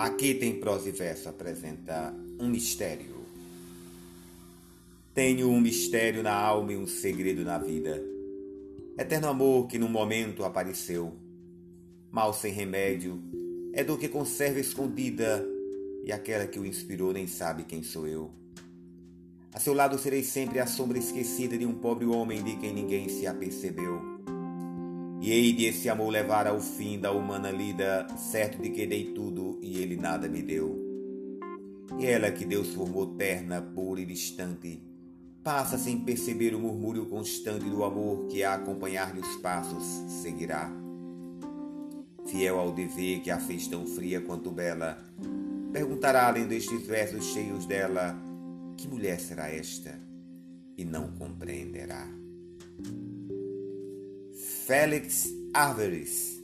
Aqui tem prosa e verso apresenta um mistério. Tenho um mistério na alma e um segredo na vida. Eterno amor que num momento apareceu. Mal sem remédio, é do que conserva escondida, e aquela que o inspirou nem sabe quem sou eu. A seu lado serei sempre a sombra esquecida de um pobre homem de quem ninguém se apercebeu. E hei de esse amor levar ao fim da humana lida, certo de que dei tudo e ele nada me deu. E ela que Deus formou terna, pura e distante, passa sem perceber o murmúrio constante do amor que a acompanhar-lhe os passos seguirá. Fiel ao dever que a fez tão fria quanto bela, perguntará lendo estes versos cheios dela, que mulher será esta? E não compreenderá. Félix Álvares